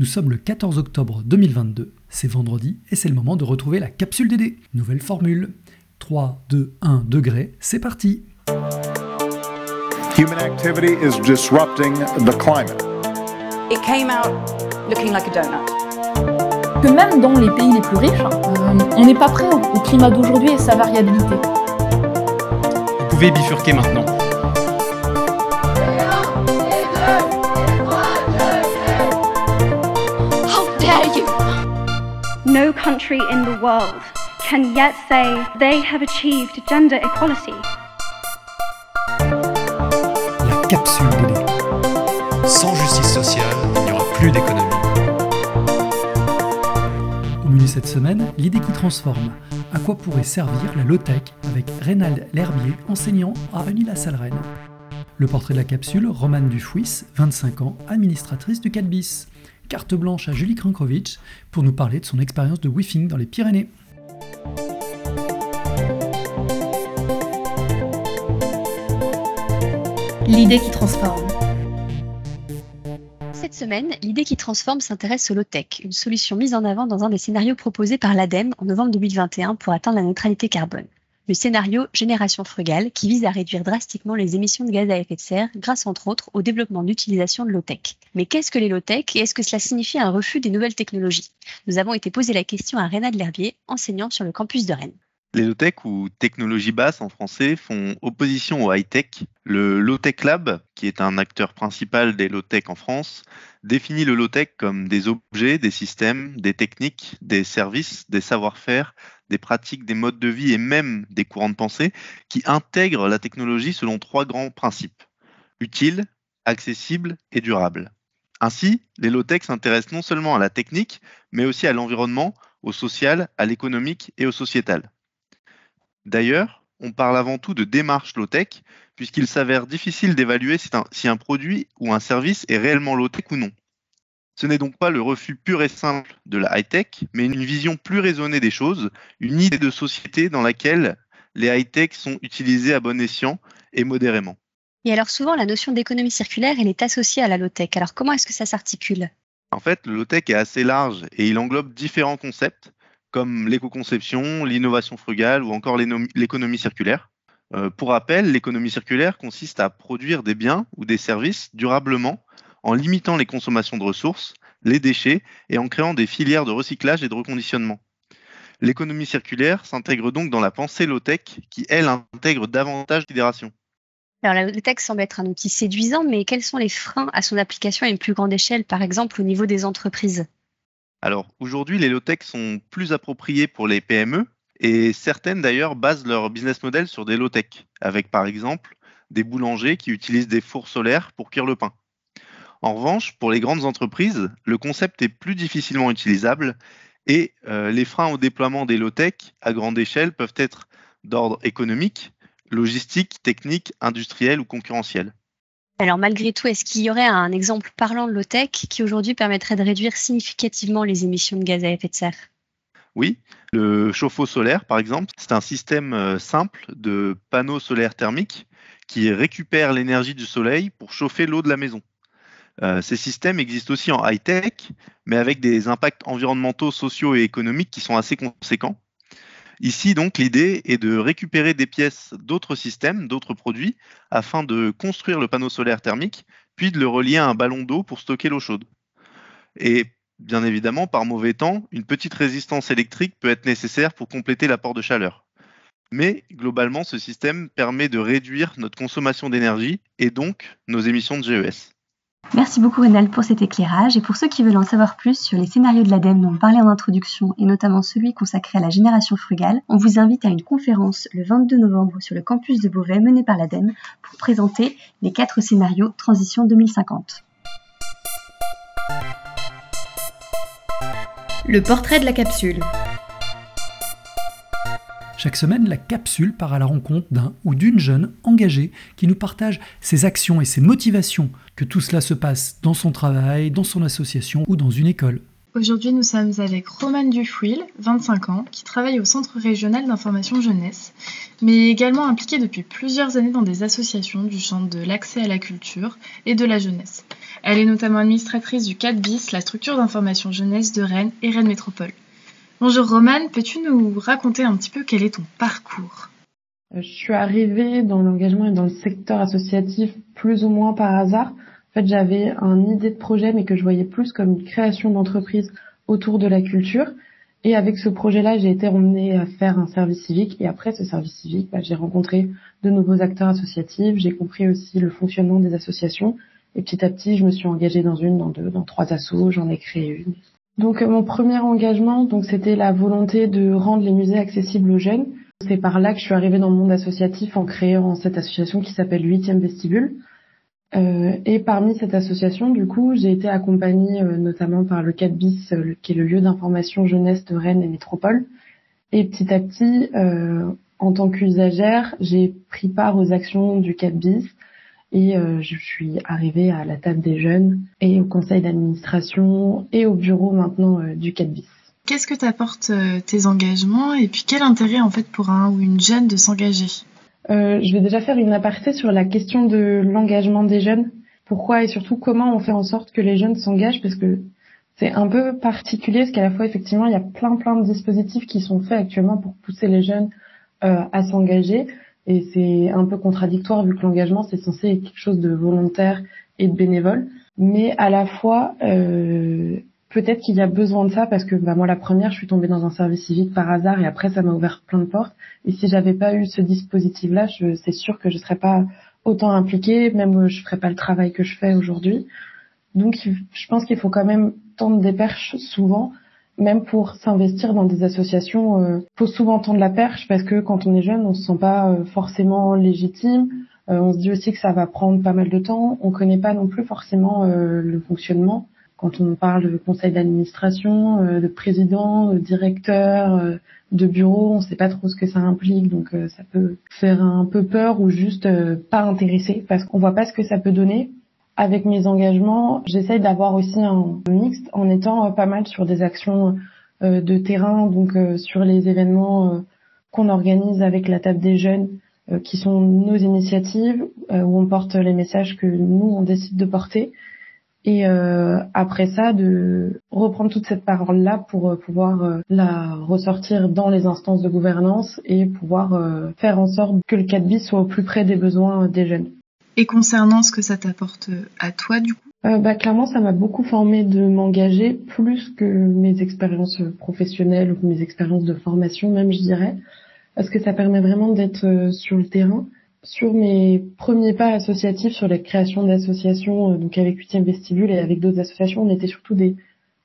Nous sommes le 14 octobre 2022, c'est vendredi et c'est le moment de retrouver la capsule DD. Nouvelle formule. 3, 2, 1 degré, c'est parti. Human activity is disrupting the climate. It came out looking like a donut. Que même dans les pays les plus riches, euh, on n'est pas prêt au climat d'aujourd'hui et sa variabilité. Vous pouvez bifurquer maintenant. No country in the world can yet say they have achieved gender equality. La capsule DD. Sans justice sociale, il n'y aura plus d'économie. Au menu cette semaine, l'idée qui transforme. À quoi pourrait servir la low-tech avec Reynald L'Herbier, enseignant à Unis-la-Salle-Rennes Le portrait de la capsule, Romane Dufouis, 25 ans, administratrice du Calbis. Carte blanche à Julie Krankovic pour nous parler de son expérience de WIFing dans les Pyrénées. L'idée qui transforme. Cette semaine, l'idée qui transforme s'intéresse au low-tech, une solution mise en avant dans un des scénarios proposés par l'ADEME en novembre 2021 pour atteindre la neutralité carbone. Le scénario Génération frugale qui vise à réduire drastiquement les émissions de gaz à effet de serre grâce entre autres au développement d'utilisation de low-tech. Mais qu'est-ce que les low-tech et est-ce que cela signifie un refus des nouvelles technologies? Nous avons été posé la question à Rénad L'Herbier, enseignant sur le campus de Rennes. Les low-tech ou technologies basses en français font opposition au high-tech. Le Low-Tech Lab, qui est un acteur principal des low-tech en France, définit le low-tech comme des objets, des systèmes, des techniques, des services, des savoir-faire, des pratiques, des modes de vie et même des courants de pensée qui intègrent la technologie selon trois grands principes utile, accessible et durable. Ainsi, les low-tech s'intéressent non seulement à la technique, mais aussi à l'environnement, au social, à l'économique et au sociétal. D'ailleurs, on parle avant tout de démarche low-tech, puisqu'il s'avère difficile d'évaluer si, un produit ou un service est réellement low-tech ou non. Ce n'est donc pas le refus pur et simple de la high-tech, mais une vision plus raisonnée des choses, une idée de société dans laquelle les high-tech sont utilisés à bon escient et modérément. Et alors souvent, la notion d'économie circulaire, elle est associée à la low-tech. Alors comment est-ce que ça s'articule? En fait, le low-tech est assez large et il englobe différents concepts comme l'éco-conception, l'innovation frugale ou encore l'économie circulaire. Euh, pour rappel, l'économie circulaire consiste à produire des biens ou des services durablement en limitant les consommations de ressources, les déchets et en créant des filières de recyclage et de reconditionnement. L'économie circulaire s'intègre donc dans la pensée low-tech qui, elle, intègre davantage d'itérations. Alors la low-tech semble être un outil séduisant, mais quels sont les freins à son application à une plus grande échelle, par exemple au niveau des entreprises? Alors aujourd'hui, les low-tech sont plus appropriées pour les PME et certaines d'ailleurs basent leur business model sur des low-tech, avec par exemple des boulangers qui utilisent des fours solaires pour cuire le pain. En revanche, pour les grandes entreprises, le concept est plus difficilement utilisable et euh, les freins au déploiement des low-tech à grande échelle peuvent être d'ordre économique, logistique, technique, industriel ou concurrentiel. Alors malgré tout, est-ce qu'il y aurait un exemple parlant de low-tech qui aujourd'hui permettrait de réduire significativement les émissions de gaz à effet de serre? Oui, le chauffe-eau solaire par exemple, c'est un système euh, simple de panneaux solaires thermiques qui récupère l'énergie du soleil pour chauffer l'eau de la maison. Euh, ces systèmes existent aussi en high-tech, mais avec des impacts environnementaux, sociaux et économiques qui sont assez conséquents. Ici, donc, l'idée est de récupérer des pièces d'autres systèmes, d'autres produits, afin de construire le panneau solaire thermique, puis de le relier à un ballon d'eau pour stocker l'eau chaude. Et bien évidemment, par mauvais temps, une petite résistance électrique peut être nécessaire pour compléter l'apport de chaleur. Mais globalement, ce système permet de réduire notre consommation d'énergie et donc nos émissions de GES. Merci beaucoup Renal pour cet éclairage et pour ceux qui veulent en savoir plus sur les scénarios de l'ADEME dont on parlait en introduction et notamment celui consacré à la génération frugale, on vous invite à une conférence le 22 novembre sur le campus de Beauvais menée par l'ADEME pour présenter les quatre scénarios Transition 2050. Le portrait de la capsule. Chaque semaine, la capsule part à la rencontre d'un ou d'une jeune engagée qui nous partage ses actions et ses motivations, que tout cela se passe dans son travail, dans son association ou dans une école. Aujourd'hui, nous sommes avec Romane Dufouil, 25 ans, qui travaille au Centre régional d'information jeunesse, mais également impliquée depuis plusieurs années dans des associations du champ de l'accès à la culture et de la jeunesse. Elle est notamment administratrice du 4 bis, la structure d'information jeunesse de Rennes et Rennes Métropole. Bonjour Romane, peux-tu nous raconter un petit peu quel est ton parcours? Je suis arrivée dans l'engagement et dans le secteur associatif plus ou moins par hasard. En fait, j'avais une idée de projet, mais que je voyais plus comme une création d'entreprise autour de la culture. Et avec ce projet-là, j'ai été emmenée à faire un service civique. Et après ce service civique, bah, j'ai rencontré de nouveaux acteurs associatifs. J'ai compris aussi le fonctionnement des associations. Et petit à petit, je me suis engagée dans une, dans deux, dans trois assos. J'en ai créé une. Donc, mon premier engagement, donc, c'était la volonté de rendre les musées accessibles aux jeunes. C'est par là que je suis arrivée dans le monde associatif en créant cette association qui s'appelle 8e Vestibule. Euh, et parmi cette association, du coup, j'ai été accompagnée euh, notamment par le 4 bis, euh, qui est le lieu d'information jeunesse de Rennes et Métropole. Et petit à petit, en tant qu'usagère, j'ai pris part aux actions du 4 bis et je suis arrivée à la table des jeunes et au conseil d'administration et au bureau maintenant du 4 bis. Qu'est-ce que t'apportent tes engagements et puis quel intérêt en fait pour un ou une jeune de s'engager? Euh, je vais déjà faire une aparté sur la question de l'engagement des jeunes. Pourquoi et surtout comment on fait en sorte que les jeunes s'engagent? Parce que c'est un peu particulier parce qu'à la fois effectivement il y a plein plein de dispositifs qui sont faits actuellement pour pousser les jeunes euh, à s'engager et c'est un peu contradictoire vu que l'engagement c'est censé être quelque chose de volontaire et de bénévole. Mais à la fois euh, peut-être qu'il y a besoin de ça parce que bah, moi la première je suis tombée dans un service civique par hasard et après ça m'a ouvert plein de portes. Et si j'avais pas eu ce dispositif là c'est sûr que je serais pas autant impliquée même euh, je ferais pas le travail que je fais aujourd'hui. Donc je pense qu'il faut quand même tendre des perches souvent même pour s'investir dans des associations euh, faut souvent tendre la perche parce que quand on est jeune on se sent pas euh, forcément légitime. Euh, on se dit aussi que ça va prendre pas mal de temps. On connaît pas non plus forcément le fonctionnement. Quand on parle de conseil d'administration, euh, de président, de directeur, euh, de bureau, on sait pas trop ce que ça implique, donc euh, ça peut faire un peu peur ou juste pas intéresser parce qu'on voit pas ce que ça peut donner. Avec mes engagements, j'essaye d'avoir aussi un mixte en étant pas mal sur des actions de terrain, donc sur les événements qu'on organise avec la table des jeunes, qui sont nos initiatives, où on porte les messages que nous, on décide de porter et euh, après ça de reprendre toute cette parole là pour euh, pouvoir euh, la ressortir dans les instances de gouvernance et pouvoir faire en sorte que le 4 bis soit au plus près des besoins des jeunes. Et concernant ce que ça t'apporte à toi du coup bah, Clairement ça m'a beaucoup formé de m'engager plus que mes expériences professionnelles ou mes expériences de formation même je dirais parce que ça permet vraiment d'être sur le terrain sur mes premiers pas associatifs sur la création d'associations, euh, donc avec 8e vestibule et avec d'autres associations, on était surtout des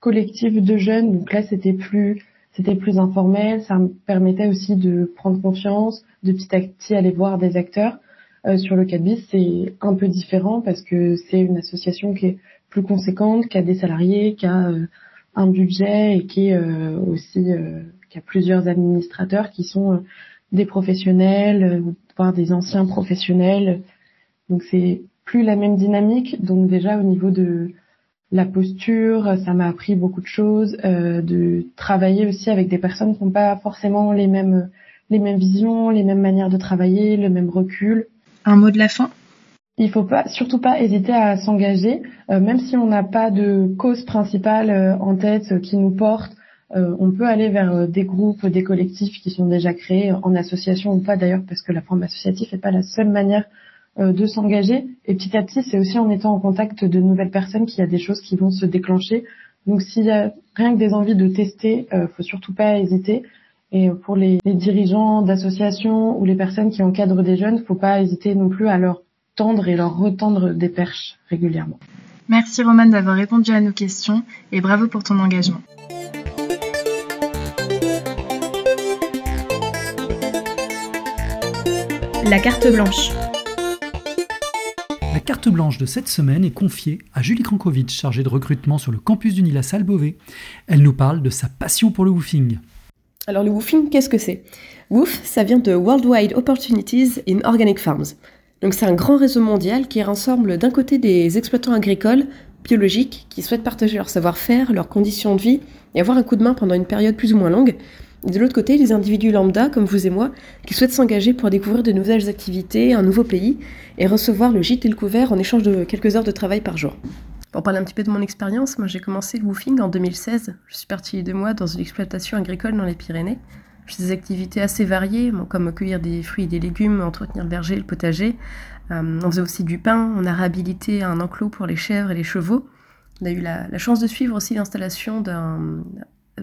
collectifs de jeunes. Donc là, c'était plus, c'était plus informel. Ça me permettait aussi de prendre confiance, de petit à petit aller voir des acteurs. Euh, sur le 4 c'est un peu différent parce que c'est une association qui est plus conséquente, qui a des salariés, qui a euh, un budget et qui est aussi qui a plusieurs administrateurs qui sont des professionnels, voire des anciens professionnels. Donc c'est plus la même dynamique. Donc déjà au niveau de la posture, ça m'a appris beaucoup de choses, euh, de travailler aussi avec des personnes qui n'ont pas forcément les mêmes les mêmes visions, les mêmes manières de travailler, le même recul. Un mot de la fin? Il faut pas, surtout pas hésiter à s'engager, euh, même si on n'a pas de cause principale euh, en tête qui nous porte, euh, on peut aller vers euh, des groupes, des collectifs qui sont déjà créés en association ou pas d'ailleurs, parce que la forme associative n'est pas la seule manière euh, de s'engager. Et petit à petit, c'est aussi en étant en contact de nouvelles personnes qu'il y a des choses qui vont se déclencher. Donc s'il y a rien que des envies de tester, euh, faut surtout pas hésiter. Et pour les, les dirigeants d'associations ou les personnes qui encadrent des jeunes, faut pas hésiter non plus à leur tendre et leur retendre des perches régulièrement. Merci Romane d'avoir répondu à nos questions et bravo pour ton engagement. La carte blanche. La carte blanche de cette semaine est confiée à Julie Krankovic, chargée de recrutement sur le campus du à Beauvais. Elle nous parle de sa passion pour le woofing. Alors le woofing, qu'est-ce que c'est? Woof, ça vient de Worldwide Opportunities in Organic Farms. Donc c'est un grand réseau mondial qui rassemble d'un côté des exploitants agricoles biologiques qui souhaitent partager leur savoir-faire, leurs conditions de vie et avoir un coup de main pendant une période plus ou moins longue, de l'autre côté, les individus lambda, comme vous et moi, qui souhaitent s'engager pour découvrir de nouvelles activités, un nouveau pays, et recevoir le gîte et le couvert en échange de quelques heures de travail par jour. Pour parler un petit peu de mon expérience, moi j'ai commencé le woofing en 2016. Je suis partie deux mois dans une exploitation agricole dans les Pyrénées. J'ai des activités assez variées, comme cueillir des fruits et des légumes, entretenir le verger, le potager. Euh, on faisait aussi du pain, on a réhabilité un enclos pour les chèvres et les chevaux. On a eu la, chance de suivre aussi l'installation d'un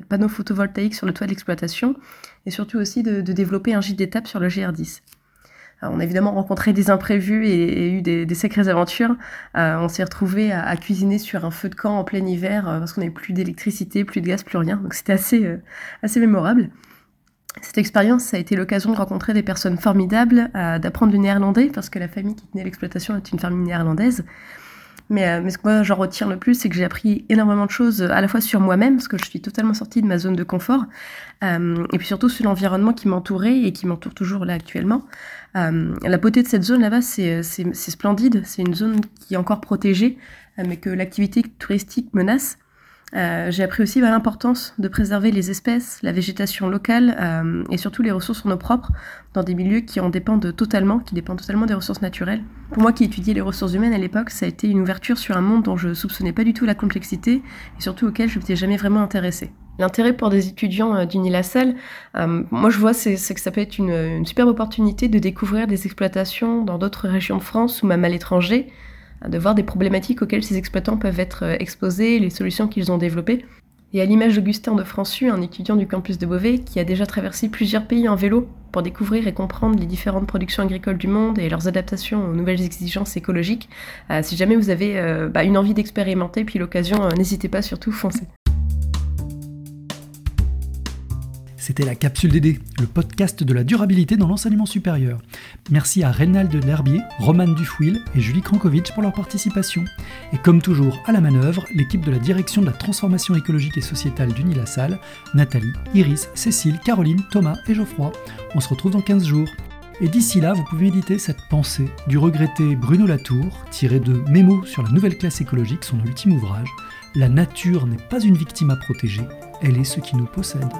panneau photovoltaïque sur le toit de l'exploitation et surtout aussi de, développer un gîte d'étape sur le GR10. On a évidemment rencontré des imprévus et, eu des, sacrées aventures. Euh, on s'est retrouvé à, cuisiner sur un feu de camp en plein hiver euh, parce qu'on n'avait plus d'électricité, plus de gaz, plus rien. Donc c'était assez, assez mémorable. Cette expérience a été l'occasion de rencontrer des personnes formidables, euh, d'apprendre le néerlandais, parce que la famille qui tenait l'exploitation est une famille néerlandaise. Mais, euh, ce que moi j'en retiens le plus, c'est que j'ai appris énormément de choses à la fois sur moi-même, parce que je suis totalement sortie de ma zone de confort, euh, et puis surtout sur l'environnement qui m'entourait et qui m'entoure toujours là actuellement. la beauté de cette zone là-bas, c'est splendide, c'est une zone qui est encore protégée, mais que l'activité touristique menace. Euh, j'ai appris aussi bah, l'importance de préserver les espèces, la végétation locale euh, et surtout les ressources en eau propre dans des milieux qui en dépendent totalement, qui dépendent totalement des ressources naturelles. Pour moi qui étudiais les ressources humaines à l'époque, ça a été une ouverture sur un monde dont je soupçonnais pas du tout la complexité et surtout auquel je m'étais jamais vraiment intéressée. L'intérêt pour des étudiants euh, d'Unilassal, euh, moi je vois, c'est que ça peut être une, une superbe opportunité de découvrir des exploitations dans d'autres régions de France ou même à l'étranger, de voir des problématiques auxquelles ces exploitants peuvent être euh, exposés, les solutions qu'ils ont développées. Et à l'image d'Augustin de Francu, un étudiant du campus de Beauvais, qui a déjà traversé plusieurs pays en vélo pour découvrir et comprendre les différentes productions agricoles du monde et leurs adaptations aux nouvelles exigences écologiques. Euh, si jamais vous avez euh, bah, une envie d'expérimenter puis l'occasion, n'hésitez pas surtout, foncez. C'était la Capsule DD, le podcast de la durabilité dans l'enseignement supérieur. Merci à Reynald L'Herbier, Romane Dufouil et Julie Krankovic pour leur participation. Et comme toujours, à la manœuvre, l'équipe de la direction de la transformation écologique et sociétale d'Unilassal, Nathalie, Iris, Cécile, Caroline, Thomas et Geoffroy. On se retrouve dans 15 jours. Et d'ici là, vous pouvez méditer cette pensée du regretté Bruno Latour, tiré de Mémo sur la nouvelle classe écologique, son ultime ouvrage. La nature n'est pas une victime à protéger, elle est ce qui nous possède.